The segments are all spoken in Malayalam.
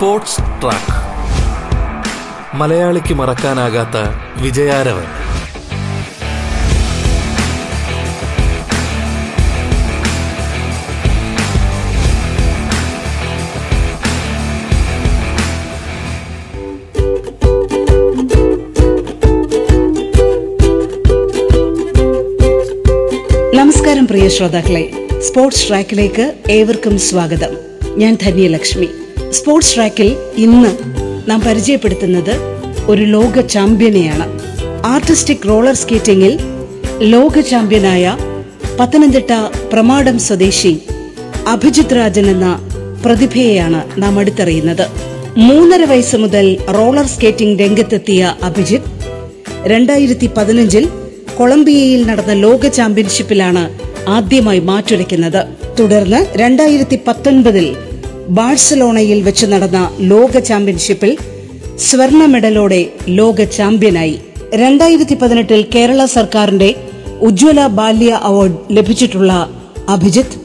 Sports track. മലയാളിക്ക് മറക്കാനാകാത്ത വിജയാരവൻ. നമസ്കാരം പ്രിയ ശ്രോതാക്കളെ. സ്പോർട്സ് ട്രാക്കിലേക്ക് ഏവർക്കും സ്വാഗതം. ഞാൻ ധന്യലക്ഷ്മി. സ്പോർട്സ് ട്രാക്കിൽ ഇന്ന് നാം പരിചയപ്പെടുത്തുന്നത് ഒരു ലോക ചാമ്പ്യനെയാണ്. ആർട്ടിസ്റ്റിക് റോളർ സ്കേറ്റിംഗിൽ ലോക ചാമ്പ്യനായ പത്തനംതിട്ട പ്രമാടം സ്വദേശി അഭിജിത് രാജൻ എന്ന പ്രതിഭയെയാണ് നാം അടുത്തറിയുന്നത്. മൂന്നര വയസ്സ് മുതൽ റോളർ സ്കേറ്റിംഗ് രംഗത്തെത്തിയ അഭിജിത്ത് രണ്ടായിരത്തി പതിനഞ്ചിൽ കൊളംബിയയിൽ നടന്ന ലോക ചാമ്പ്യൻഷിപ്പിലാണ് ആദ്യമായി മാറ്റുരയ്ക്കുന്നത്. തുടർന്ന് രണ്ടായിരത്തി പത്തൊൻപതിൽ ബാഴ്സലോണയിൽ വെച്ച് നടന്ന ലോക ചാമ്പ്യൻഷിപ്പിൽ സ്വർണ മെഡലോടെ ലോക ചാമ്പ്യനായി. രണ്ടായിരത്തി പതിനെട്ടിൽ കേരള സർക്കാരിന്റെ ഉജ്ജ്വല ബാല്യ അവാർഡ് ലഭിച്ചിട്ടുള്ള അഭിജിത്ത്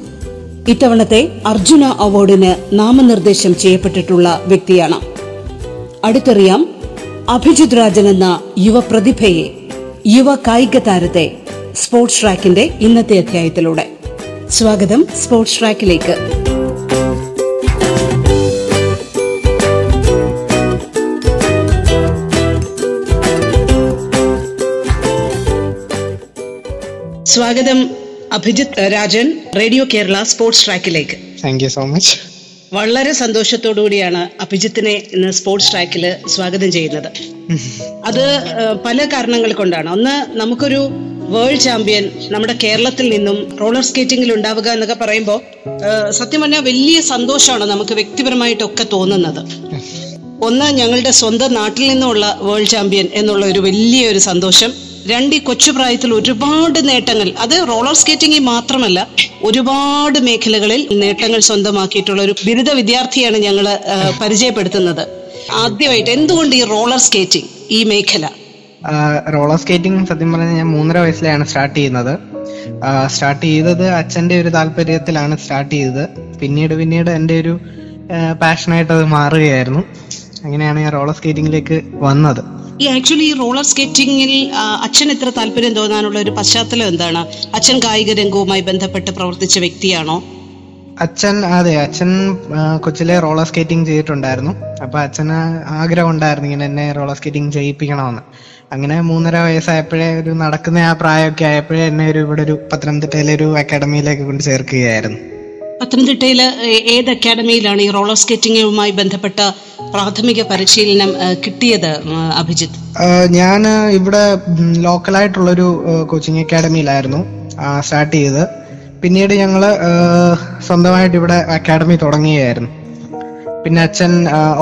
ഇത്തവണത്തെ അർജുന അവാർഡിന് നാമനിർദ്ദേശം ചെയ്യപ്പെട്ടിട്ടുള്ള വ്യക്തിയാണ്. അടുത്തറിയാം അഭിജിത് രാജൻ എന്ന യുവ പ്രതിഭയെ യുവ കായിക താരത്തെ സ്പോർട്സ് ട്രാക്കിന്റെ ഇന്നത്തെ അധ്യായത്തിലൂടെ. സ്വാഗതം സ്പോർട്സ് ട്രാക്കിലേക്ക്. സ്വാഗതം അഭിജിത് രാജൻ റേഡിയോ കേരള സ്പോർട്സ് ട്രാക്കിലേക്ക്. താങ്ക് യു സോ മച്ച് വളരെ സന്തോഷത്തോടു കൂടിയാണ് അഭിജിത്തിനെ ഇന്ന് സ്പോർട്സ് ട്രാക്കിൽ സ്വാഗതം ചെയ്യുന്നത്. അത് പല കാരണങ്ങൾ കൊണ്ടാണ്. ഒന്ന് നമുക്കൊരു വേൾഡ് ചാമ്പ്യൻ നമ്മുടെ കേരളത്തിൽ നിന്നും റോളർ സ്കേറ്റിംഗിൽ ഉണ്ടാവുക എന്നൊക്കെ പറയുമ്പോൾ സത്യം പറഞ്ഞാൽ വലിയ സന്തോഷമാണ് നമുക്ക് വ്യക്തിപരമായിട്ടൊക്കെ തോന്നുന്നത്. ഒന്ന് ഞങ്ങളുടെ സ്വന്തം നാട്ടിൽ നിന്നുള്ള വേൾഡ് ചാമ്പ്യൻ എന്നുള്ള ഒരു വലിയ ഒരു സന്തോഷം. രണ്ട് ഈ കൊച്ചു പ്രായത്തിൽ ഒരുപാട് നേട്ടങ്ങൾ അത് റോളർ സ്കേറ്റിംഗിൽ മാത്രമല്ല ഒരുപാട് മേഖലകളിൽ നേട്ടങ്ങൾ സ്വന്തമാക്കിയിട്ടുള്ള ഒരു ബിരുദ വിദ്യാർത്ഥിയാണ് ഞങ്ങൾ പരിചയപ്പെടുത്തുന്നത്. ആദ്യമായിട്ട് എന്തുകൊണ്ട് ഈ റോളർ സ്കേറ്റിംഗ് ഈ മേഖല? റോളർ സ്കേറ്റിംഗ് സത്യം പറഞ്ഞാൽ ഞാൻ മൂന്നര വയസ്സിലാണ് സ്റ്റാർട്ട് ചെയ്യുന്നത്. സ്റ്റാർട്ട് ചെയ്തത് അച്ഛന്റെ ഒരു താല്പര്യത്തിലാണ് സ്റ്റാർട്ട് ചെയ്തത്. പിന്നീട് പിന്നീട് എന്റെ ഒരു പാഷനായിട്ട് അത് മാറുകയായിരുന്നു. അങ്ങനെയാണ് ഞാൻ റോളർ സ്കേറ്റിംഗിലേക്ക് വന്നത്. ഈ ആക്ച്വലി റോളർ സ്കേറ്റിംഗിൽ അച്ഛൻ എത്ര താല്പര്യം തോന്നാനുള്ള ഒരു പശ്ചാത്തലം എന്താണ്? അച്ഛൻ കായിക രംഗവുമായി ബന്ധപ്പെട്ട് പ്രവർത്തിച്ച വ്യക്തിയാണോ? അച്ഛൻ അതെ അച്ഛൻ കൊച്ചിലെ റോളർ സ്കേറ്റിംഗ് ചെയ്തിട്ടുണ്ടായിരുന്നു. അപ്പൊ അച്ഛന് ആഗ്രഹം ഉണ്ടായിരുന്നു ഇങ്ങനെ എന്നെ റോളർ സ്കേറ്റിംഗ് ചെയ്യിപ്പിക്കണമെന്ന്. അങ്ങനെ മൂന്നര വയസ്സായപ്പോഴേ ഒരു നടക്കുന്ന ആ പ്രായമൊക്കെ ആയപ്പോഴേ എന്നെ ഒരു ഇവിടെ ഒരു പത്തനംതിട്ടയിലെ ഒരു അക്കാഡമിയിലേക്ക് കൊണ്ട് ചേർക്കുകയായിരുന്നു. പത്തനംതിട്ടയിൽ ഏത് അക്കാഡമിയിലാണ് ഈ റോളർ സ്കേറ്റിംഗുമായി ബന്ധപ്പെട്ട പ്രാഥമിക പരിശീലനം കിട്ടിയത് അഭിജിത്ത്? ഞാൻ ഇവിടെ ലോക്കലായിട്ടുള്ളൊരു കോച്ചിങ് അക്കാഡമിയിലായിരുന്നു സ്റ്റാർട്ട് ചെയ്തത്. പിന്നീട് ഞങ്ങൾ സ്വന്തമായിട്ട് ഇവിടെ അക്കാഡമി തുടങ്ങുകയായിരുന്നു. പിന്നെ അച്ഛൻ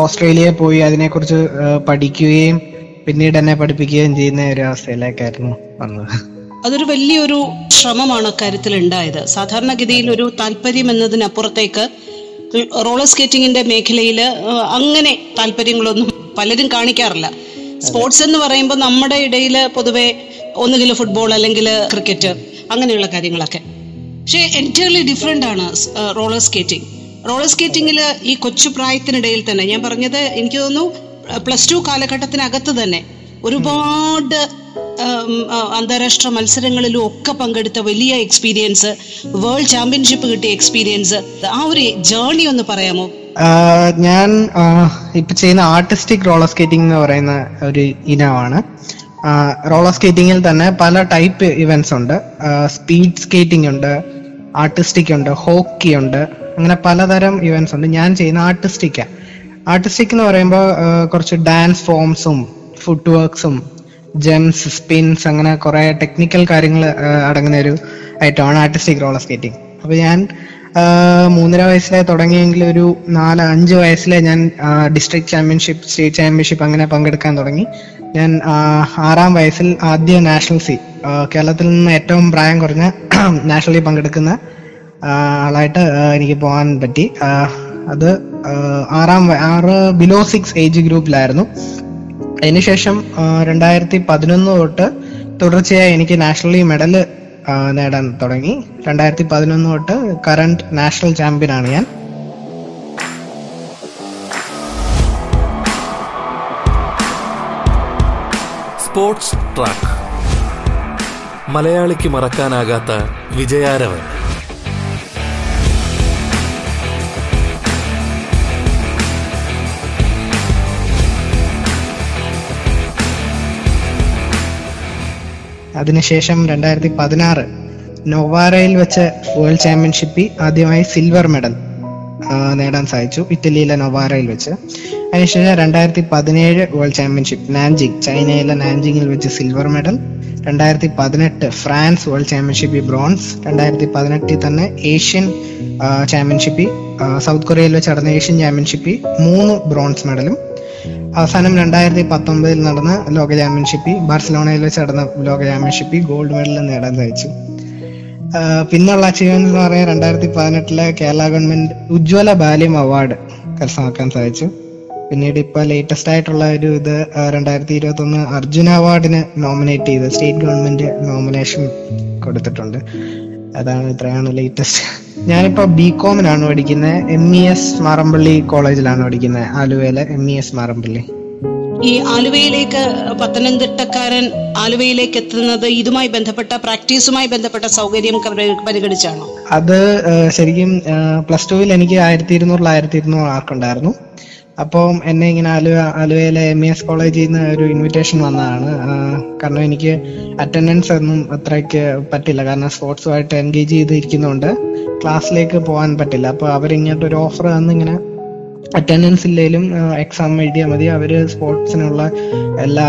ഓസ്ട്രേലിയയിൽ പോയി അതിനെക്കുറിച്ച് പഠിക്കുകയും പിന്നീട് എന്നെ പഠിപ്പിക്കുകയും ചെയ്യുന്ന ഒരു അവസ്ഥയിലേക്കായിരുന്നു വന്നത്. അതൊരു വലിയൊരു ശ്രമമാണ് അക്കാര്യത്തിൽ ഉണ്ടായത്. സാധാരണഗതിയിൽ ഒരു താല്പര്യം എന്നതിനപ്പുറത്തേക്ക് റോളർ സ്കേറ്റിംഗിന്റെ മേഖലയിൽ അങ്ങനെ താല്പര്യങ്ങളൊന്നും പലരും കാണിക്കാറില്ല. സ്പോർട്സ് എന്ന് പറയുമ്പോൾ നമ്മുടെ ഇടയിൽ പൊതുവെ ഒന്നുകിൽ ഫുട്ബോൾ അല്ലെങ്കിൽ ക്രിക്കറ്റ് അങ്ങനെയുള്ള കാര്യങ്ങളൊക്കെ. പക്ഷേ എന്റയർലി ഡിഫറെന്റ് ആണ് റോളർ സ്കേറ്റിംഗ്. റോളർ സ്കേറ്റിങ്ങിൽ ഈ കൊച്ചു പ്രായത്തിനിടയിൽ തന്നെ ഞാൻ പറഞ്ഞത് എനിക്ക് തോന്നുന്നു പ്ലസ് ടു കാലഘട്ടത്തിനകത്ത് തന്നെ ഒരുപാട് അന്താരാഷ്ട്ര മത്സരങ്ങളിലും ഒക്കെ പങ്കെടുത്ത വലിയ എക്സ്പീരിയൻസ് വേൾഡ് ചാമ്പ്യൻഷിപ്പ് കിട്ടിയ എക്സ്പീരിയൻസ് ആ ഒരു ജേർണി ഒന്ന് പറയാമോ? ഞാൻ ഇപ്പൊ ചെയ്യുന്ന ആർട്ടിസ്റ്റിക് റോളർ സ്കേറ്റിംഗ് എന്ന് പറയുന്ന ഒരു ഇനമാണ്. റോളർ സ്കേറ്റിംഗിൽ തന്നെ പല ടൈപ്പ് ഇവന്റ്സ് ഉണ്ട്. സ്പീഡ് സ്കേറ്റിംഗ് ഉണ്ട് ആർട്ടിസ്റ്റിക് ഉണ്ട് ഹോക്കി ഉണ്ട് അങ്ങനെ പലതരം ഇവന്റ്സ് ഉണ്ട്. ഞാൻ ചെയ്യുന്ന ആർട്ടിസ്റ്റിക്കാണ് ആർട്ടിസ്റ്റിക് എന്ന് പറയുമ്പോൾ കുറച്ച് ഡാൻസ് ഫോംസും ഫുഡ് വർക്ക്സും ജെംസ് സ്പിൻസ് അങ്ങനെ കുറെ ടെക്നിക്കൽ കാര്യങ്ങൾ അടങ്ങുന്ന ഒരു ഐറ്റമാണ് ആർട്ടിസ്റ്റിക് റോളർ സ്കേറ്റിംഗ് അപ്പൊ ഞാൻ മൂന്നര വയസ്സിലെ തുടങ്ങിയെങ്കിൽ ഒരു നാല് അഞ്ച് വയസ്സിലെ ഞാൻ ഡിസ്ട്രിക്ട് ചാമ്പ്യൻഷിപ്പ് സ്റ്റേറ്റ് ചാമ്പ്യൻഷിപ്പ് അങ്ങനെ പങ്കെടുക്കാൻ തുടങ്ങി. ഞാൻ ആറാം വയസ്സിൽ ആദ്യ നാഷണൽ സി കേരളത്തിൽ നിന്ന് ഏറ്റവും പ്രായം കുറഞ്ഞ നാഷണലി പങ്കെടുക്കുന്ന ആളായിട്ട് എനിക്ക് പോകാൻ പറ്റി. അത് ആറാം ആറ് ബിലോ സിക്സ് ഏജ് ഗ്രൂപ്പിലായിരുന്നു അതിനുശേഷം രണ്ടായിരത്തി പതിനൊന്ന് തൊട്ട് തുടർച്ചയായി എനിക്ക് നാഷണലി മെഡൽ നേടാൻ തുടങ്ങി. രണ്ടായിരത്തി പതിനൊന്ന് തൊട്ട് കറണ്ട് നാഷണൽ ചാമ്പ്യൻ ആണ് ഞാൻ. Sports track. മലയാളിക്ക് മറക്കാനാകാത്ത വിജയാരവൻ. അതിനുശേഷം രണ്ടായിരത്തി പതിനാറ് നൊവാറയിൽ വെച്ച് വേൾഡ് ചാമ്പ്യൻഷിപ്പിൽ ആദ്യമായി സിൽവർ മെഡൽ നേടാൻ സാധിച്ചു ഇറ്റലിയിലെ നൊവാറയിൽ വെച്ച്. അതിനുശേഷം രണ്ടായിരത്തി പതിനേഴ് വേൾഡ് ചാമ്പ്യൻഷിപ്പ് നാൻജിങ് ചൈനയിലെ നാൻജിങ്ങിൽ വെച്ച് സിൽവർ മെഡൽ. രണ്ടായിരത്തി പതിനെട്ട് ഫ്രാൻസ് വേൾഡ് ചാമ്പ്യൻഷിപ്പിൽ ബ്രോൺസ്. രണ്ടായിരത്തി പതിനെട്ടിൽ തന്നെ ഏഷ്യൻ ചാമ്പ്യൻഷിപ്പിൽ സൗത്ത് കൊറിയയിൽ വെച്ച് നടന്ന ഏഷ്യൻ ചാമ്പ്യൻഷിപ്പിൽ മൂന്ന് ബ്രോൺസ് മെഡലും. അവസാനം രണ്ടായിരത്തി പത്തൊമ്പതിൽ നടന്ന ലോക ചാമ്പ്യൻഷിപ്പിൽ ബാർസലോണയിൽ വെച്ച് നടന്ന ലോക ചാമ്പ്യൻഷിപ്പിൽ ഗോൾഡ് മെഡൽ നേടാൻ സാധിച്ചു. പിന്നുള്ള അച്ചീവ്മെന്റ് എന്ന് പറയാൻ രണ്ടായിരത്തി പതിനെട്ടിലെ കേരള ഗവൺമെന്റ് ഉജ്ജ്വല ബാല്യം അവാർഡ് കരസ്ഥമാക്കാൻ സാധിച്ചു. പിന്നീട് ഇപ്പൊ ലേറ്റസ്റ്റ് ആയിട്ടുള്ള ഒരു ഇത് രണ്ടായിരത്തി ഇരുപത്തി ഒന്ന് അർജുന അവാർഡിന് നോമിനേറ്റ് ചെയ്ത് സ്റ്റേറ്റ് ഗവൺമെന്റ് നോമിനേഷൻ കൊടുത്തിട്ടുണ്ട്. അതാണ് ഇത്രയാണ് ലേറ്റസ്റ്റ് ഞാനിപ്പോ ബി കോമിനാണ് പഠിക്കുന്നത് എം ഇ എസ് മാറമ്പള്ളി കോളേജിലാണ് പഠിക്കുന്നത് ആലുവയിലെ എം ഇ എസ് മാറമ്പള്ളി. ഈ ആലുവയിലേക്ക് പത്തനംതിട്ടക്കാരൻ ആലുവയിലേക്ക് എത്തുന്നത് ഇതുമായി ബന്ധപ്പെട്ട പ്രാക്ടീസുമായി ബന്ധപ്പെട്ട സൗകര്യം പരിഗണിച്ചാണോ? അത് ശരിക്കും പ്ലസ് ടുവിൽ എനിക്ക് ആയിരത്തി ഇരുന്നൂറിൽ ആയിരത്തി ഇരുന്നൂറ് മാർക്ക് ഉണ്ടായിരുന്നു അപ്പം എന്നെ ഇങ്ങനെ ആലുവ ആലുവയിലെ എം ഇ എസ് കോളേജിൽ നിന്ന് ഒരു ഇൻവിറ്റേഷൻ വന്നതാണ്. കാരണം എനിക്ക് അറ്റൻഡൻസ് ഒന്നും അത്രയ്ക്ക് പറ്റില്ല. കാരണം സ്പോർട്സുമായിട്ട് എൻഗേജ് ചെയ്തിരിക്കുന്നതുകൊണ്ട് ക്ലാസ്സിലേക്ക് പോകാൻ പറ്റില്ല. അപ്പൊ അവരിങ്ങോട്ട് ഒരു ഓഫർ തന്നിങ്ങനെ അറ്റൻഡൻസ് ഇല്ലെങ്കിലും എക്സാം എഴുതിയാൽ മതി. അവർ സ്പോർട്സിനുള്ള എല്ലാ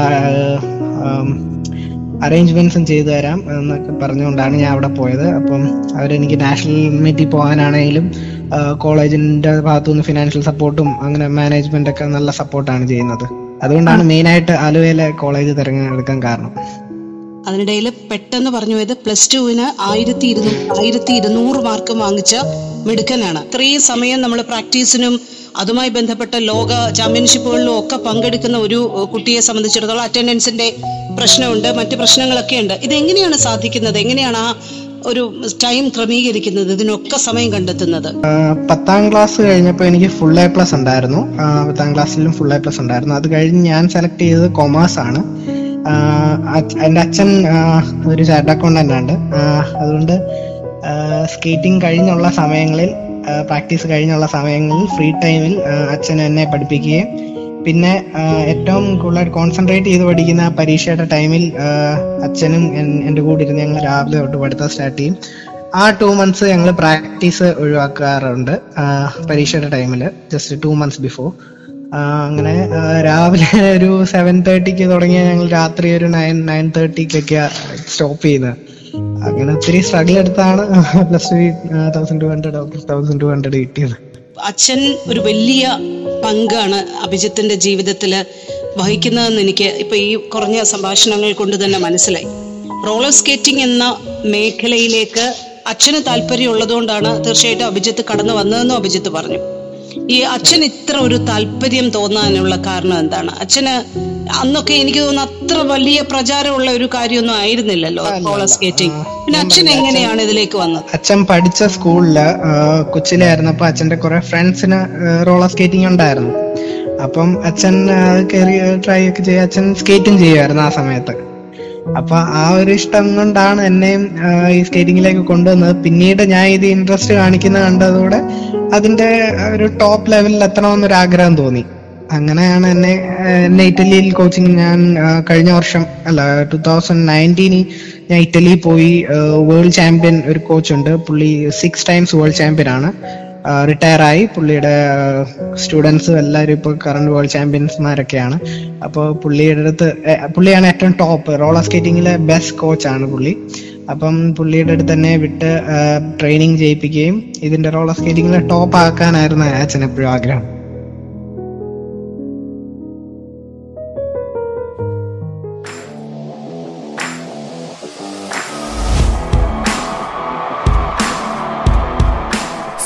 അറേഞ്ച്മെന്റ്സും ചെയ്തു തരാം എന്നൊക്കെ പറഞ്ഞുകൊണ്ടാണ് ഞാൻ അവിടെ പോയത്. അപ്പം അവരെനിക്ക് നാഷണൽ മീറ്റിൽ പോകാനാണെങ്കിലും കോളേജിന്റെ ഭാഗത്തുനിന്ന് ഫിനാൻഷ്യൽ സപ്പോർട്ടും അങ്ങനെ മാനേജ്മെന്റ് ഒക്കെ നല്ല സപ്പോർട്ടാണ് ചെയ്യുന്നത്. അതുകൊണ്ടാണ് മെയിൻ ആയിട്ട് ആലുവയിലെ കോളേജ് തിരഞ്ഞെടുക്കാൻ കാരണം. അതിനിടയിൽ പെട്ടെന്ന് പറഞ്ഞു പോയത് പ്ലസ് ടുവിന് ആയിരത്തി ഇരുന്നൂറ് ആയിരത്തി ഇരുന്നൂറ് മാർക്ക് വാങ്ങിച്ച മിടുക്കനാണ്. ഇത്രയും സമയം നമ്മൾ പ്രാക്ടീസിനും അതുമായി ബന്ധപ്പെട്ട ലോക ചാമ്പ്യൻഷിപ്പുകളിലും ഒക്കെ പങ്കെടുക്കുന്ന ഒരു കുട്ടിയെ സംബന്ധിച്ചിടത്തോളം അറ്റൻഡൻസിന്റെ പ്രശ്നമുണ്ട് മറ്റു പ്രശ്നങ്ങളൊക്കെ ഉണ്ട്. ഇതെങ്ങനെയാണ് സാധിക്കുന്നത്? എങ്ങനെയാണ് ആ ഒരു ടൈം ക്രമീകരിക്കുന്നത്? ഇതിനൊക്കെ സമയം കണ്ടെത്തുന്നത്? പത്താം ക്ലാസ് കഴിഞ്ഞപ്പോൾ എനിക്ക് ഫുൾ എ പ്ലസ് ഉണ്ടായിരുന്നു. പത്താം ക്ലാസ്സിലും ഫുൾ എ പ്ലസ് ഉണ്ടായിരുന്നു. അത് കഴിഞ്ഞ് ഞാൻ സെലക്ട് ചെയ്തത് കൊമേഴ്സ് ആണ്. എന്റെ അച്ഛൻ ഒരു ചാർട്ട് അക്കൗണ്ടന്റ് ആണ്. അതുകൊണ്ട് സ്കേറ്റിംഗ് കഴിഞ്ഞുള്ള സമയങ്ങളിൽ പ്രാക്ടീസ് കഴിഞ്ഞുള്ള സമയങ്ങളിൽ ഫ്രീ ടൈമിൽ അച്ഛൻ എന്നെ പഠിപ്പിക്കുകയും. പിന്നെ ഏറ്റവും കൂടുതൽ കോൺസെൻട്രേറ്റ് ചെയ്ത് പഠിക്കുന്ന പരീക്ഷയുടെ ടൈമിൽ അച്ഛനും എൻ- എന്റെ കൂടെ ഇരുന്ന് ഞങ്ങൾ രാവിലെ തൊട്ട് പഠിത്തം സ്റ്റാർട്ട് ചെയ്യും. ആ ടു മന്ത്സ് ഞങ്ങൾ പ്രാക്ടീസ് ഒഴിവാക്കാറുണ്ട് പരീക്ഷയുടെ ടൈമിൽ ജസ്റ്റ് ടു മന്ത്സ് ബിഫോർ അങ്ങനെ രാവിലെ ഒരു സെവൻ തേർട്ടിക്ക് തുടങ്ങിയ ഞങ്ങൾ രാത്രി ഒരു നയൻ നയൻ തേർട്ടിക്കൊക്കെയാണ് സ്റ്റോപ്പ് ചെയ്യുന്നത്. അങ്ങനെ ഒത്തിരി സ്ട്രഗിൾ എടുത്താണ്. Plus two thousand two hundred thousand two hundred കിട്ടിയത്. അച്ഛൻ ഒരു വലിയ പങ്കാണ് അഭിജിത്തിന്റെ ജീവിതത്തിൽ വഹിക്കുന്നതെന്ന് എനിക്ക് ഇപ്പൊ ഈ കുറഞ്ഞ സംഭാഷണങ്ങൾ കൊണ്ട് തന്നെ മനസ്സിലായി. റോളർ സ്കേറ്റിംഗ് എന്ന മേഖലയിലേക്ക് അച്ഛന് താല്പര്യം ഉള്ളതുകൊണ്ടാണ് തീർച്ചയായിട്ടും അഭിജിത്ത് കടന്നു വന്നതെന്നും അഭിജിത്ത് പറഞ്ഞു. ഈ അച്ഛൻ ഇത്ര ഒരു താല്പര്യം തോന്നാനുള്ള കാരണം എന്താണ്? അച്ഛന് അന്നൊക്കെ എനിക്ക് തോന്നുന്നു അത്ര വലിയ പ്രചാരമുള്ള ഒരു കാര്യമൊന്നും ആയിരുന്നില്ലല്ലോ റോളർ സ്കേറ്റിംഗ് പിന്നെ അച്ഛൻ എങ്ങനെയാണ് ഇതിലേക്ക് വന്നത്? അച്ഛൻ പഠിച്ച സ്കൂളിൽ കൊച്ചിലായിരുന്നപ്പോ അച്ഛന്റെ കുറെ ഫ്രണ്ട്സിന് റോളർ സ്കേറ്റിംഗ് ഉണ്ടായിരുന്നു. അപ്പം അച്ഛൻ കയറി ട്രൈ ഒക്കെ ചെയ്യുക അച്ഛൻ സ്കേറ്റിംഗ് ചെയ്യുമായിരുന്നു ആ സമയത്ത്. അപ്പൊ ആ ഒരു ഇഷ്ടം കൊണ്ടാണ് എന്നെയും ഈ സ്കേറ്റിംഗിലേക്ക് കൊണ്ടുവന്നത്. പിന്നീട് ഞാൻ ഇത് ഇൻട്രസ്റ്റ് കാണിക്കുന്ന കണ്ടതോടെ അതിന്റെ ഒരു ടോപ്പ് ലെവലിൽ എത്തണമെന്നൊരു ആഗ്രഹം തോന്നി. അങ്ങനെയാണ് എന്നെ എന്നെ ഇറ്റലിയിൽ കോച്ചിങ് ഞാൻ കഴിഞ്ഞ വർഷം അല്ല ടൂ തൗസൻഡ് നയന്റീനിൽ ഞാൻ ഇറ്റലിയിൽ പോയി വേൾഡ് ചാമ്പ്യൻ ഒരു കോച്ചുണ്ട് പുള്ളി സിക്സ് ടൈംസ് വേൾഡ് ചാമ്പ്യൻ ആണ്. റിട്ടയർ ആയി. പുള്ളിയുടെ സ്റ്റുഡൻസ് എല്ലാവരും ഇപ്പോൾ കറണ്ട് വേൾഡ് ചാമ്പ്യൻസ്മാരൊക്കെയാണ് അപ്പോൾ പുള്ളിയുടെ അടുത്ത് പുള്ളിയാണ് ഏറ്റവും ടോപ്പ് റോളർ സ്കേറ്റിങ്ങിലെ ബെസ്റ്റ് കോച്ചാണ് പുള്ളി. അപ്പം പുള്ളിയുടെ അടുത്ത് തന്നെ വിട്ട് ട്രെയിനിങ് ചെയ്യിപ്പിക്കുകയും ഇതിന്റെ റോളർ സ്കേറ്റിങ്ങിലെ ടോപ്പ് ആക്കാനായിരുന്നു അച്ഛൻ എപ്പോഴും ആഗ്രഹം.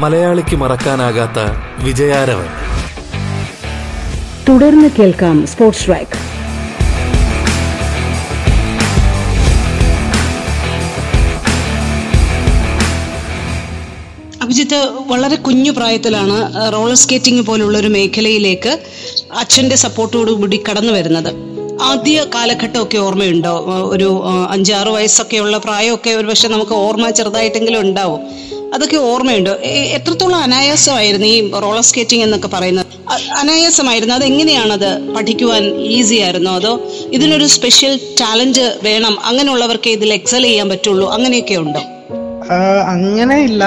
മലയാളിക്ക് മറക്കാനാകാത്ത വിജയാരവൻ. തുടർന്ന് കേൾക്കാം സ്പോർട്സ് ട്രാക്ക്. അഭിജിത്ത് വളരെ കുഞ്ഞു പ്രായത്തിലാണ് റോളർ സ്കേറ്റിംഗ് പോലുള്ള ഒരു മേഖലയിലേക്ക് അച്ഛന്റെ സപ്പോർട്ടോടുകൂടി കടന്നു വരുന്നത്. ആദ്യ കാലഘട്ടമൊക്കെ ഓർമ്മയുണ്ടോ? ഒരു അഞ്ചാറ് വയസ്സൊക്കെയുള്ള പ്രായമൊക്കെ ഒരു പക്ഷെ നമുക്ക് ഓർമ്മ ചെറുതായിട്ടെങ്കിലും ഉണ്ടാവും. അതൊക്കെ ഓർമ്മയുണ്ടോ. എത്രത്തോളം അനായാസമായിരുന്നു ഈ റോളർ സ്കേറ്റിംഗ് എന്നൊക്കെ പറയുന്നത്? അനായാസമായിരുന്നു. അത് എങ്ങനെയാണത് പഠിക്കുവാൻ ഈസി ആയിരുന്നു? അതോ ഇതിനൊരു സ്പെഷ്യൽ ടാലന്റ് വേണം? അങ്ങനെയുള്ളവർക്ക് ഇതിൽ എക്സൽ ചെയ്യാൻ പറ്റുള്ളൂ. അങ്ങനെയൊക്കെ ഉണ്ടോ? അങ്ങനെ ഇല്ല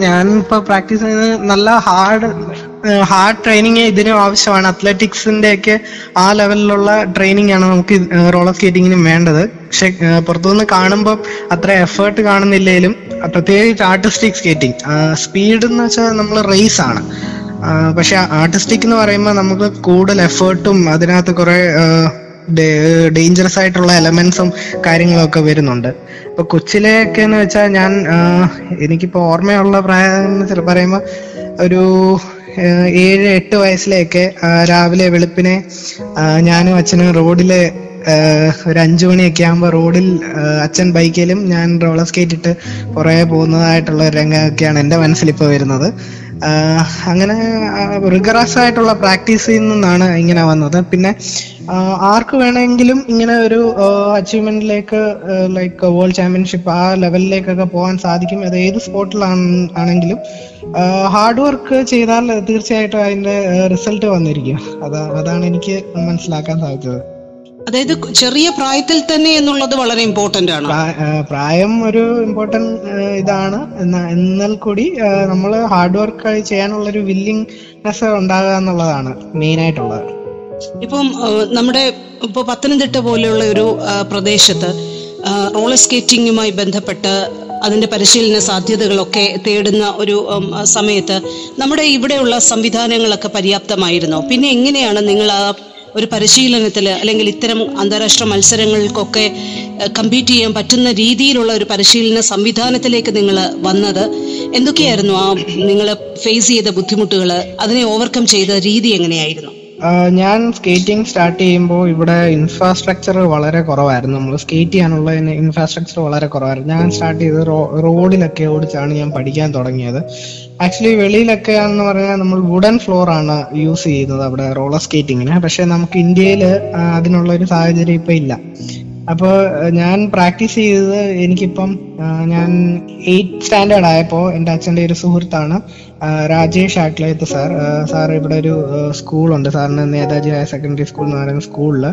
ഞാൻ ഇപ്പൊ പ്രാക്ടീസ് ചെയ്യുന്നത് നല്ല ഹാർഡ് ഹാർഡ് ട്രെയിനിങ് ഇതിനും ആവശ്യമാണ്. അത്ലറ്റിക്സിന്റെ ഒക്കെ ആ ലെവലിലുള്ള ട്രെയിനിങ് ആണ് നമുക്ക് റോളർ സ്കേറ്റിങ്ങിനും വേണ്ടത്. പക്ഷെ പുറത്തുനിന്ന് കാണുമ്പോൾ അത്ര എഫേർട്ട് കാണുന്നില്ലെങ്കിലും പ്രത്യേകിച്ച് ആർട്ടിസ്റ്റിക് സ്കേറ്റിംഗ് സ്പീഡ് എന്ന് വെച്ചാൽ നമ്മൾ റേസ് ആണ്. പക്ഷെ ആർട്ടിസ്റ്റിക് എന്ന് പറയുമ്പോൾ നമുക്ക് കൂടുതൽ എഫേർട്ടും അതിനകത്ത് കുറെ ഡേഞ്ചറസ് ആയിട്ടുള്ള എലമെന്റ്സും കാര്യങ്ങളൊക്കെ വരുന്നുണ്ട്. ഇപ്പൊ കൊച്ചിലെയൊക്കെ എന്ന് വെച്ചാൽ ഞാൻ എനിക്കിപ്പോ ഓർമ്മയുള്ള പ്രായം വെച്ചാൽ പറയുമ്പോൾ ഒരു ഏഴ് എട്ട് വയസ്സിലെയൊക്കെ രാവിലെ വെളുപ്പിനെ ഞാനും അച്ഛനും റോഡിൽ ഒരു അഞ്ചു മണിയൊക്കെ ആകുമ്പോൾ റോഡിൽ അച്ഛൻ ബൈക്കിലും ഞാൻ റോളർ സ്കേറ്റ് ഇട്ട് പുറകെ പോകുന്നതായിട്ടുള്ള ഒരു രംഗമൊക്കെയാണ് എന്റെ മനസ്സിൽ ഇപ്പോൾ വരുന്നത് അങ്ങനെ റിഗറസ് ആയിട്ടുള്ള പ്രാക്ടീസിൽ നിന്നാണ് ഇങ്ങനെ വന്നത്. പിന്നെ ആർക്ക് വേണമെങ്കിലും ഇങ്ങനെ ഒരു അച്ചീവ്മെന്റിലേക്ക് ലൈക്ക് വേൾഡ് ചാമ്പ്യൻഷിപ്പ് ആ ലെവലിലേക്കൊക്കെ പോകാൻ സാധിക്കും. അത് ഏത് സ്പോർട്ടിലാണ് ആണെങ്കിലും ഹാർഡ് വർക്ക് ചെയ്താൽ തീർച്ചയായിട്ടും അതിന്റെ റിസൾട്ട് വന്നിരിക്കും. അതാ അതാണ് എനിക്ക് മനസ്സിലാക്കാൻ സാധിച്ചത്. അതായത് ചെറിയ പ്രായത്തിൽ തന്നെ എന്നുള്ളത് വളരെ ഇമ്പോർട്ടന്റ് ആണ്. പ്രായം ഒരു ഇമ്പോർട്ടന്റ് ഇതാണ്. എന്നാ- എന്നാൽ കൂടി നമ്മൾ ഹാർഡ് വർക്ക് ചെയ്യാനുള്ള ഒരു വില്ലിംഗ് ഉണ്ടാകുക എന്നുള്ളതാണ് മെയിൻ ആയിട്ടുള്ളത് ഇപ്പം നമ്മുടെ ഇപ്പോൾ പത്തനംതിട്ട പോലെയുള്ള ഒരു പ്രദേശത്ത് റോളർ സ്കേറ്റിംഗുമായി ബന്ധപ്പെട്ട് അതിന്റെ പരിശീലന സാധ്യതകളൊക്കെ തേടുന്ന ഒരു സമയത്ത് നമ്മുടെ ഇവിടെയുള്ള സംവിധാനങ്ങളൊക്കെ പര്യാപ്തമായിരുന്നോ? പിന്നെ എങ്ങനെയാണ് നിങ്ങൾ ആ ഒരു പരിശീലനത്തിൽ അല്ലെങ്കിൽ ഇത്തരം അന്താരാഷ്ട്ര മത്സരങ്ങൾക്കൊക്കെ കമ്പീറ്റ് ചെയ്യാൻ പറ്റുന്ന രീതിയിലുള്ള ഒരു പരിശീലന സംവിധാനത്തിലേക്ക് നിങ്ങൾ വന്നത്. എന്തൊക്കെയായിരുന്നു ആ നിങ്ങൾ ഫേസ് ചെയ്ത ബുദ്ധിമുട്ടുകൾ അതിനെ ഓവർകം ചെയ്ത രീതി എങ്ങനെയായിരുന്നു? ഞാൻ സ്കേറ്റിംഗ് സ്റ്റാർട്ട് ചെയ്യുമ്പോൾ ഇവിടെ ഇൻഫ്രാസ്ട്രക്ചർ വളരെ കുറവായിരുന്നു. നമ്മൾ സ്കേറ്റ് ചെയ്യാനുള്ള ഇൻഫ്രാസ്ട്രക്ചർ വളരെ കുറവായിരുന്നു. ഞാൻ സ്റ്റാർട്ട് ചെയ്ത് റോഡിലൊക്കെ ഓടിച്ചാണ് ഞാൻ പഠിക്കാൻ തുടങ്ങിയത്. ആക്ച്വലി വെളിയിലൊക്കെ ആണെന്ന് പറഞ്ഞാൽ നമ്മൾ വുഡൻ ഫ്ലോർ ആണ് യൂസ് ചെയ്യുന്നത് അവിടെ റോളർ സ്കേറ്റിങ്ങിന് പക്ഷെ നമുക്ക് ഇന്ത്യയിൽ അതിനുള്ള ഒരു സാഹചര്യം ഇപ്പൊ ഇല്ല. അപ്പോൾ ഞാൻ പ്രാക്ടീസ് ചെയ്തത് എനിക്കിപ്പം ഞാൻ എയ്റ്റ് സ്റ്റാൻഡേർഡ് ആയപ്പോൾ എന്റെ അച്ഛന്റെ ഒരു സുഹൃത്താണ് രാജേഷ് ആക്ലേത്ത് സാർ. സാർ ഇവിടെ ഒരു സ്കൂളുണ്ട്. സാറിന് നേതാജി ഹയർ സെക്കൻഡറി സ്കൂൾ എന്ന് പറയുന്ന സ്കൂളിൽ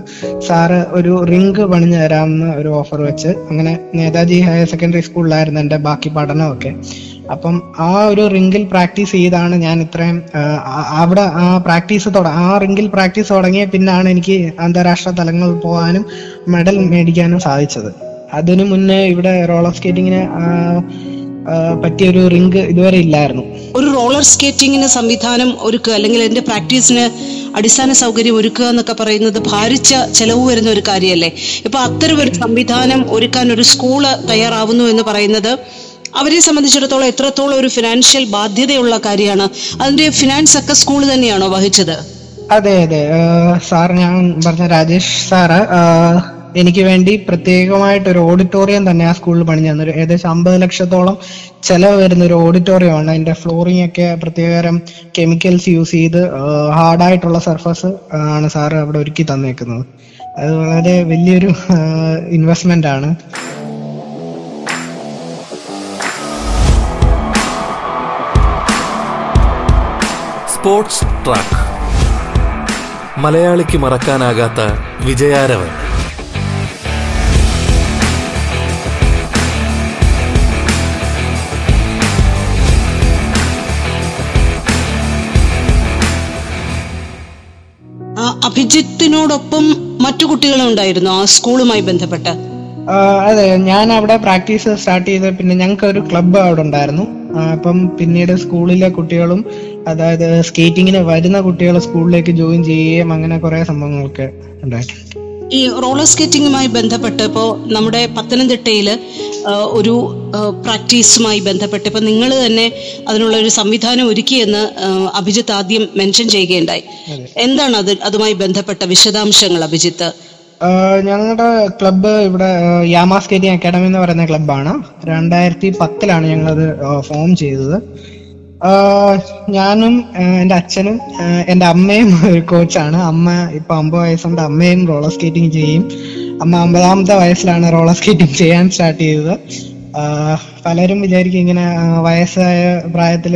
സാറ് ഒരു റിങ്ക് പണിഞ്ഞു തരാമെന്ന് ഒരു ഓഫർ വെച്ച് അങ്ങനെ നേതാജി ഹയർ സെക്കൻഡറി സ്കൂളിലായിരുന്നു എന്റെ ബാക്കി പഠനമൊക്കെ. അപ്പം ആ ഒരു റിങ്കിൽ പ്രാക്ടീസ് ചെയ്താണ് ഞാൻ ഇത്രയും അവിടെ ആ പ്രാക്ടീസ് ആ റിങ്കിൽ പ്രാക്ടീസ് തുടങ്ങിയ പിന്നാണ് എനിക്ക് അന്താരാഷ്ട്ര തലങ്ങളിൽ പോകാനും മെഡൽ മേടിക്കാനും സാധിച്ചത്. അതിനു മുന്നേ ഇവിടെ റോളർ സ്കേറ്റിങ്ങിന് പറ്റിയ ഒരു റിങ്ക് ഇതുവരെ ഇല്ലായിരുന്നു. ഒരു റോളർ സ്കേറ്റിങ്ങിന് സംവിധാനം ഒരുക്കുക അല്ലെങ്കിൽ അതിന്റെ പ്രാക്ടീസിന് അടിസ്ഥാന സൗകര്യം ഒരുക്കുക എന്നൊക്കെ പറയുന്നത് ഭാരിച്ച ചെലവ് വരുന്ന ഒരു കാര്യമല്ലേ? ഇപ്പൊ അത്തരം ഒരു സംവിധാനം ഒരുക്കാൻ ഒരു സ്കൂൾ തയ്യാറാവുന്നു എന്ന് പറയുന്നത് അവരെ സംബന്ധിച്ചിടത്തോളം എത്രത്തോളം ഒരു ഫിനാൻഷ്യൽ ബാധ്യതയുള്ള കാര്യമാണ്. അതിന്റെ ഫിനാൻസ് ഒക്കെ സ്കൂൾ തന്നെയാണോ വഹിച്ചത്? അതെ അതെ. സാർ ഞാൻ പറഞ്ഞ രാജേഷ് സാറ് എനിക്ക് വേണ്ടി പ്രത്യേകമായിട്ട് ഒരു ഓഡിറ്റോറിയം തന്നെ ആ സ്കൂളിൽ പണിഞ്ഞു തന്നു ഏകദേശം അമ്പത് ലക്ഷത്തോളം ചെലവ് വരുന്ന ഒരു ഓഡിറ്റോറിയം ആണ്. അതിന്റെ ഫ്ലോറിംഗ് ഒക്കെ പ്രത്യേകതരം കെമിക്കൽസ് യൂസ് ചെയ്ത് ഹാർഡായിട്ടുള്ള സർഫസ് ആണ് സാറ് അവിടെ ഒരുക്കി തന്നേക്കുന്നത്. അത് വളരെ വലിയൊരു ഇൻവെസ്റ്റ്മെന്റ് ആണ്. Sports track. മലയാളിക്ക് മറക്കാനാകാത്ത വിജയാരവൻ. ആ അഭിജിത്തിനോടൊപ്പം മറ്റു കുട്ടികളുണ്ടായിരുന്നു ആ സ്കൂളുമായി ബന്ധപ്പെട്ട്. അതെ ഞാൻ അവിടെ പ്രാക്ടീസ് സ്റ്റാർട്ട് ചെയ്ത് പിന്നെ ഞങ്ങൾക്ക് ഒരു ക്ലബ്ബ് അവിടെ ഉണ്ടായിരുന്നു. അപ്പം പിന്നീട് സ്കൂളിലെ കുട്ടികളും അതായത് സ്കേറ്റിങ്ങിന് വരുന്ന കുട്ടികളെ സ്കൂളിലേക്ക് ജോയിൻ ചെയ്യുകയും അങ്ങനെ കുറെ സംഭവങ്ങളൊക്കെ ഉണ്ടായിട്ടുണ്ട് ഈ റോളർ സ്കേറ്റിംഗുമായി ബന്ധപ്പെട്ട് ഇപ്പോൾ നമ്മുടെ പത്തനംതിട്ടയിൽ ഒരു പ്രാക്ടീസുമായി ബന്ധപ്പെട്ട് ഇപ്പം നിങ്ങൾ തന്നെ അതിനുള്ള ഒരു സംവിധാനം ഒരുക്കിയെന്ന് അഭിജിത്ത് ആദ്യം മെൻഷൻ ചെയ്യുകയുണ്ടായി. എന്താണ് അത് അതുമായി ബന്ധപ്പെട്ട വിശദാംശങ്ങൾ അഭിജിത്ത്? ഞങ്ങളുടെ ക്ലബ്ബ് ഇവിടെ യാമാ സ്കേറ്റിംഗ് അക്കാഡമി എന്ന് പറയുന്ന ക്ലബ്ബാണ്. രണ്ടായിരത്തി പത്തിലാണ് ഞങ്ങളത് ഫോം ചെയ്തത്. ഞാനും എന്റെ അച്ഛനും എന്റെ അമ്മയും ഒരു കോച്ചാണ് അമ്മ ഇപ്പൊ അമ്പത് വയസ്സുണ്ട്. അമ്മയും റോളർ സ്കേറ്റിംഗ് ചെയ്യും. അമ്മ അമ്പതാമത്തെ വയസ്സിലാണ് റോളർ സ്കേറ്റിംഗ് ചെയ്യാൻ സ്റ്റാർട്ട് ചെയ്തത്. പലരും വിചാരിക്കും ഇങ്ങനെ വയസ്സായ പ്രായത്തിൽ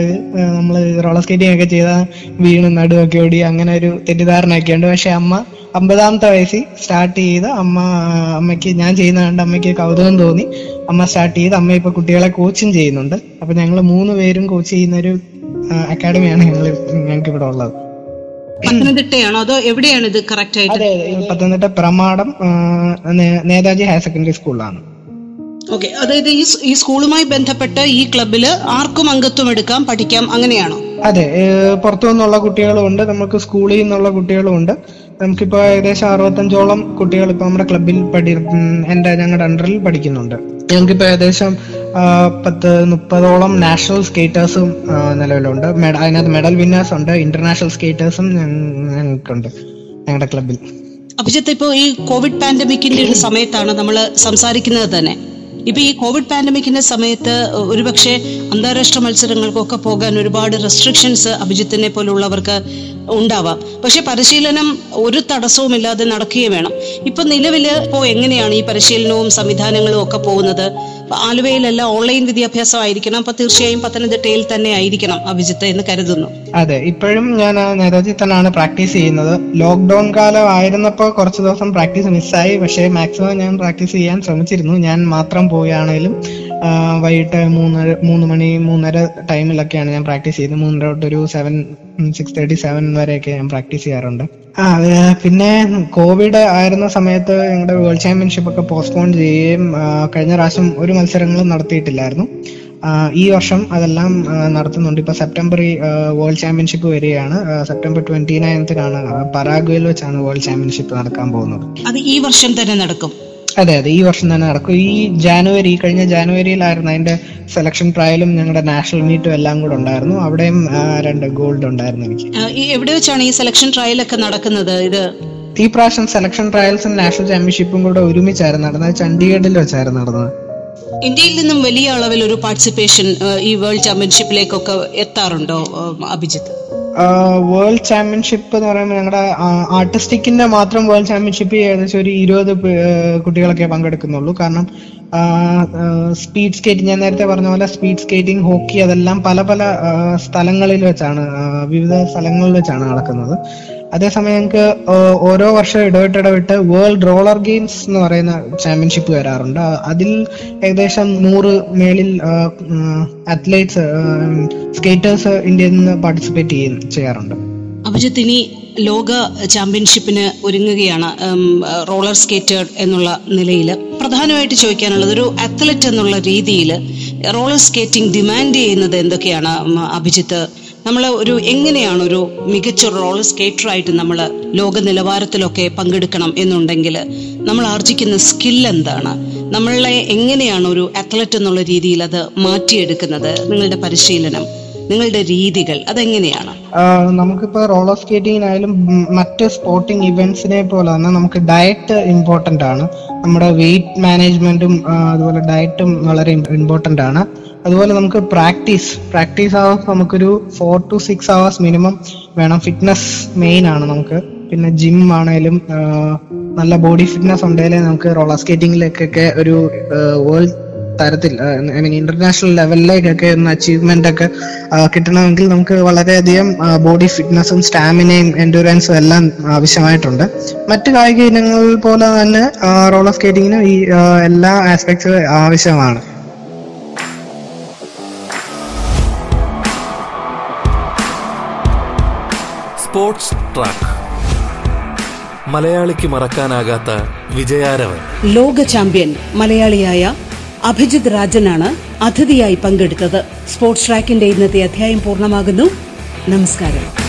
നമ്മൾ റോളർ സ്കേറ്റിംഗ് ഒക്കെ ചെയ്താൽ വീണ് നടുവൊക്കെ ഓടി അങ്ങനെ ഒരു തെറ്റിദ്ധാരണയൊക്കെ ഉണ്ട്. പക്ഷെ അമ്മ അമ്പതാമത്തെ വയസ്സിൽ സ്റ്റാർട്ട് ചെയ്ത് അമ്മ അമ്മയ്ക്ക് ഞാൻ ചെയ്യുന്ന കണ്ട് അമ്മയ്ക്ക് കൗതുകം തോന്നി. അമ്മ സ്റ്റാർട്ട് ചെയ്ത് അമ്മ ഇപ്പൊ കുട്ടികളെ കോച്ചിങ് ചെയ്യുന്നുണ്ട്. അപ്പൊ ഞങ്ങൾ മൂന്ന് പേരും കോച്ച് ചെയ്യുന്ന ഒരു അക്കാഡമിയാണ് ഞങ്ങൾ ഞങ്ങൾക്ക് ഇവിടെ ഉള്ളത്. പത്തനംതിട്ടയാണോ? അതോ എവിടെയാണ് ഇത് കറക്റ്റ് ആയിട്ട്? അതെ പത്തനംതിട്ട പ്രമാടം നേതാജി ഹയർ സെക്കൻഡറി സ്കൂളിലാണ് ഓക്കെ. അതായത് ഈ സ്കൂളുമായി ബന്ധപ്പെട്ട് ഈ ക്ലബ്ബിൽ ആർക്കും അംഗത്വം എടുക്കാം പഠിക്കാം അങ്ങനെയാണോ? അതെ പുറത്തു നിന്നുള്ള കുട്ടികളും ഉണ്ട്. നമുക്ക് സ്കൂളിൽ നിന്നുള്ള കുട്ടികളും ഉണ്ട്. നമുക്കിപ്പോ ഏകദേശം അറുപത്തഞ്ചോളം കുട്ടികൾ ഇപ്പൊ നമ്മുടെ ക്ലബിൽ പഠി എന്റെ ഞങ്ങളുടെ അണ്ടറിൽ പഠിക്കുന്നുണ്ട്. ഞങ്ങൾക്കിപ്പോ ഏകദേശം പത്ത് മുപ്പതോളം നാഷണൽ സ്കേറ്റേഴ്സും നിലവിലുണ്ട്. മെഡ- അതിനകത്ത് മെഡൽ വിന്നേഴ്സ് ഉണ്ട് ഇന്റർനാഷണൽ സ്കേറ്റേഴ്സും ഞങ്ങൾക്കുണ്ട് ഞങ്ങളുടെ ക്ലബിൽ അഭിജിത്ത് ഇപ്പോ ഈ കോവിഡ് പാൻഡമിക്കിന്റെ ഒരു സമയത്താണ് നമ്മൾ സംസാരിക്കുന്നത് തന്നെ. ഇപ്പൊ ഈ കോവിഡ് പാൻഡമിക്കിന്റെ സമയത്ത് ഒരുപക്ഷെ അന്താരാഷ്ട്ര മത്സരങ്ങൾക്കൊക്കെ പോകാൻ ഒരുപാട് റെസ്ട്രിക്ഷൻസ് അഭിജിത്തിനെ പോലുള്ളവർക്ക് ഉണ്ടാവാം. പക്ഷെ പരിശീലനം ഒരു തടസ്സവും ഇല്ലാതെ നടക്കുകയും വേണം. ഇപ്പൊ നിലവിൽ ഇപ്പോ എങ്ങനെയാണ് ഈ പരിശീലനവും സംവിധാനങ്ങളും ഒക്കെ പോകുന്നത്? ആലുവയിലെല്ലാം ഓൺലൈൻ വിദ്യാഭ്യാസമായിരിക്കണം. അപ്പൊ തീർച്ചയായും പത്തനംതിട്ടയിൽ തന്നെ ആയിരിക്കണം അഭിജിത്ത് എന്ന് കരുതുന്നു. അതെ ഇപ്പോഴും ഞാൻ നേതാജി തന്നെയാണ് പ്രാക്ടീസ് ചെയ്യുന്നത്. ലോക്ക്ഡൌൺ കാലം ആയിരുന്നപ്പോൾ കുറച്ച് ദിവസം പ്രാക്ടീസ് മിസ്സായി പക്ഷേ മാക്സിമം ഞാൻ പ്രാക്ടീസ് ചെയ്യാൻ ശ്രമിച്ചിരുന്നു. ഞാൻ മാത്രം പോവുകയാണെങ്കിലും വൈകിട്ട് മൂന്നര മൂന്ന് മണി മൂന്നര ടൈമിലൊക്കെയാണ് ഞാൻ പ്രാക്ടീസ് ചെയ്യുന്നത് മൂന്നര തൊട്ട് ഒരു സെവൻ സിക്സ് തേർട്ടി സെവൻ വരെയൊക്കെ ഞാൻ പ്രാക്ടീസ് ചെയ്യാറുണ്ട്. ആ പിന്നെ കോവിഡ് ആയിരുന്ന സമയത്ത് ഞങ്ങളുടെ വേൾഡ് ചാമ്പ്യൻഷിപ്പ് ഒക്കെ പോസ്റ്റ്പോൺ ചെയ്യുകയും കഴിഞ്ഞ പ്രാവശ്യം ഒരു മത്സരങ്ങളും നടത്തിയിട്ടില്ലായിരുന്നു. ഈ വർഷം അതെല്ലാം നടത്തുന്നുണ്ട്. ഇപ്പൊ സെപ്റ്റംബർ വേൾഡ് ചാമ്പ്യൻഷിപ്പ് വരികയാണ്. സെപ്റ്റംബർ ട്വന്റി നയൻത്തിനാണ് പരാഗ്വയിൽ വെച്ചാണ് വേൾഡ് ചാമ്പ്യൻഷിപ്പ് നടക്കാൻ പോകുന്നത്. അത് ഈ വർഷം തന്നെ നടക്കും. അതെ അതെ. ഈ വർഷം തന്നെ നടക്കും. ഈ ജാനുവരി കഴിഞ്ഞ ജാനുവരിയിലായിരുന്നു അതിന്റെ സെലക്ഷൻ ട്രയലും ഞങ്ങളുടെ നാഷണൽ മീറ്റും എല്ലാം കൂടെ ഉണ്ടായിരുന്നു. അവിടെയും രണ്ട് ഗോൾഡ് ഉണ്ടായിരുന്നു എനിക്ക്. എവിടെ വെച്ചാണ് ഈ സെലക്ഷൻ ട്രയൽ ഒക്കെ നടക്കുന്നത് ഇത്? ഈ പ്രാവശ്യം സെലക്ഷൻ ട്രയൽസും നാഷണൽ ചാമ്പ്യൻഷിപ്പും കൂടെ ഒരുമിച്ചായിരുന്നു നടന്നത്. ചണ്ഡീഗഡിൽ വെച്ചായിരുന്നു നടന്നത്. ഇന്ത്യയിൽ നിന്നും വലിയ അളവിൽ ഒരു പാർട്ടിസിപ്പേഷൻ ഈ വേൾഡ് ചാമ്പ്യൻഷിപ്പിലേക്കൊക്കെ എത്താറുണ്ടോ അഭിജിത്ത്? വേൾഡ് ചാമ്പ്യൻഷിപ്പ് എന്ന് പറയുമ്പോൾ ഞങ്ങളുടെ ആർട്ടിസ്റ്റിക്കിന്റെ മാത്രം വേൾഡ് ചാമ്പ്യൻഷിപ്പ് ഏകദേശം ഒരു ഇരുപത് കുട്ടികളൊക്കെ പങ്കെടുക്കുന്നുള്ളൂ. കാരണം സ്പീഡ് സ്കേറ്റിംഗ് ഞാൻ നേരത്തെ പറഞ്ഞ പോലെ സ്പീഡ് സ്കേറ്റിംഗ് ഹോക്കി അതെല്ലാം പല പല സ്ഥലങ്ങളിൽ വെച്ചാണ് വിവിധ സ്ഥലങ്ങളിൽ വെച്ചാണ് നടക്കുന്നത്. അതേസമയം ഞങ്ങൾക്ക് ഓരോ വർഷം ഇടവിട്ടിടവിട്ട് ഇടവിട്ട് വേൾഡ് റോളർ ഗെയിംസ് എന്ന് പറയുന്ന ചാമ്പ്യൻഷിപ്പ് വരാറുണ്ട്. അതിൽ ഏകദേശം നൂറ് മേളിൽ അത്ലറ്റ്സ് സ്കേറ്റേഴ്സ് ഇന്ത്യയിൽ നിന്ന് പാർട്ടിസിപ്പേറ്റ് ചെയ്യും ചെയ്യാറുണ്ട്. അഭിജിത്ത് ഇനി ലോക ചാമ്പ്യൻഷിപ്പിന് ഒരുങ്ങുകയാണ് റോളർ സ്കേറ്റർ എന്നുള്ള നിലയിൽ പ്രധാനമായിട്ട് ചോദിക്കാനുള്ളത് ഒരു അത്ലറ്റ് എന്നുള്ള രീതിയിൽ റോളർ സ്കേറ്റിംഗ് ഡിമാൻഡ് ചെയ്യുന്നത് എന്തൊക്കെയാണ് അഭിജിത്ത്? നമ്മൾ ഒരു എങ്ങനെയാണ് ഒരു മികച്ച റോളർ സ്കേറ്റർ ആയിട്ട് നമ്മൾ ലോക നിലവാരത്തിലൊക്കെ പങ്കെടുക്കണം എന്നുണ്ടെങ്കിൽ നമ്മൾ ആർജിക്കുന്ന സ്കിൽ എന്താണ്? നമ്മളെ എങ്ങനെയാണ് ഒരു അത്ലറ്റ് എന്നുള്ള രീതിയിൽ അത് മാറ്റിയെടുക്കുന്നത്? നിങ്ങളുടെ പരിശീലനം. നിങ്ങളുടെ രീതികൾ അതെങ്ങനെയാണ്? ആഹ് നമുക്കിപ്പോ റോളർ സ്കേറ്റിങ്ങിനായാലും ഉം, മറ്റ് സ്പോർട്ടിംഗ് ഇവന്റ്സിനെ പോലെ തന്നെ നമുക്ക് ഡയറ്റ് ഇമ്പോർട്ടന്റ് ആണ്. നമ്മുടെ വെയിറ്റ് മാനേജ്മെന്റും അതുപോലെ ഡയറ്റും വളരെ ഇമ്പോർട്ടന്റ് ആണ്. അതുപോലെ നമുക്ക് പ്രാക്ടീസ് പ്രാക്ടീസ് അവേഴ്സ് നമുക്കൊരു four two six hours minimum വേണം. ഫിറ്റ്നസ് മെയിൻ ആണ് നമുക്ക്. പിന്നെ ജിം ആണേലും നല്ല ബോഡി ഫിറ്റ്നസ് ഉണ്ടെങ്കിലേ നമുക്ക് റോളർ സ്കേറ്റിംഗിലേക്കൊക്കെ ഒരു വേൾഡ് തരത്തിൽ ഐ മീൻ ഇന്റർനാഷണൽ ലെവലിലേക്കൊക്കെ ഒന്ന് അച്ചീവ്മെന്റ് ഒക്കെ കിട്ടണമെങ്കിൽ നമുക്ക് വളരെയധികം ബോഡി ഫിറ്റ്നസും സ്റ്റാമിനയും എൻഡുറൻസും എല്ലാം ആവശ്യമായിട്ടുണ്ട്. മറ്റു കായിക ഇനങ്ങൾ പോലെ തന്നെ റോൾ ഓഫ് സ്കേറ്റിങ്ങിനും ഈ എല്ലാ ആസ്പെക്ട്സും ആവശ്യമാണ്. സ്പോർട്സ് ട്രാക്ക് മലയാളിക്ക് മറക്കാനാകാത്ത വിജയാരവ് ലോക ചാമ്പ്യൻ മലയാളിയായ അഭിജിത് രാജനാണ് അതിഥിയായി പങ്കെടുത്തത്. സ്പോർട്സ് ട്രാക്കിന്റെ ഇന്നത്തെ അധ്യായം പൂർണമാകുന്നു. നമസ്കാരം.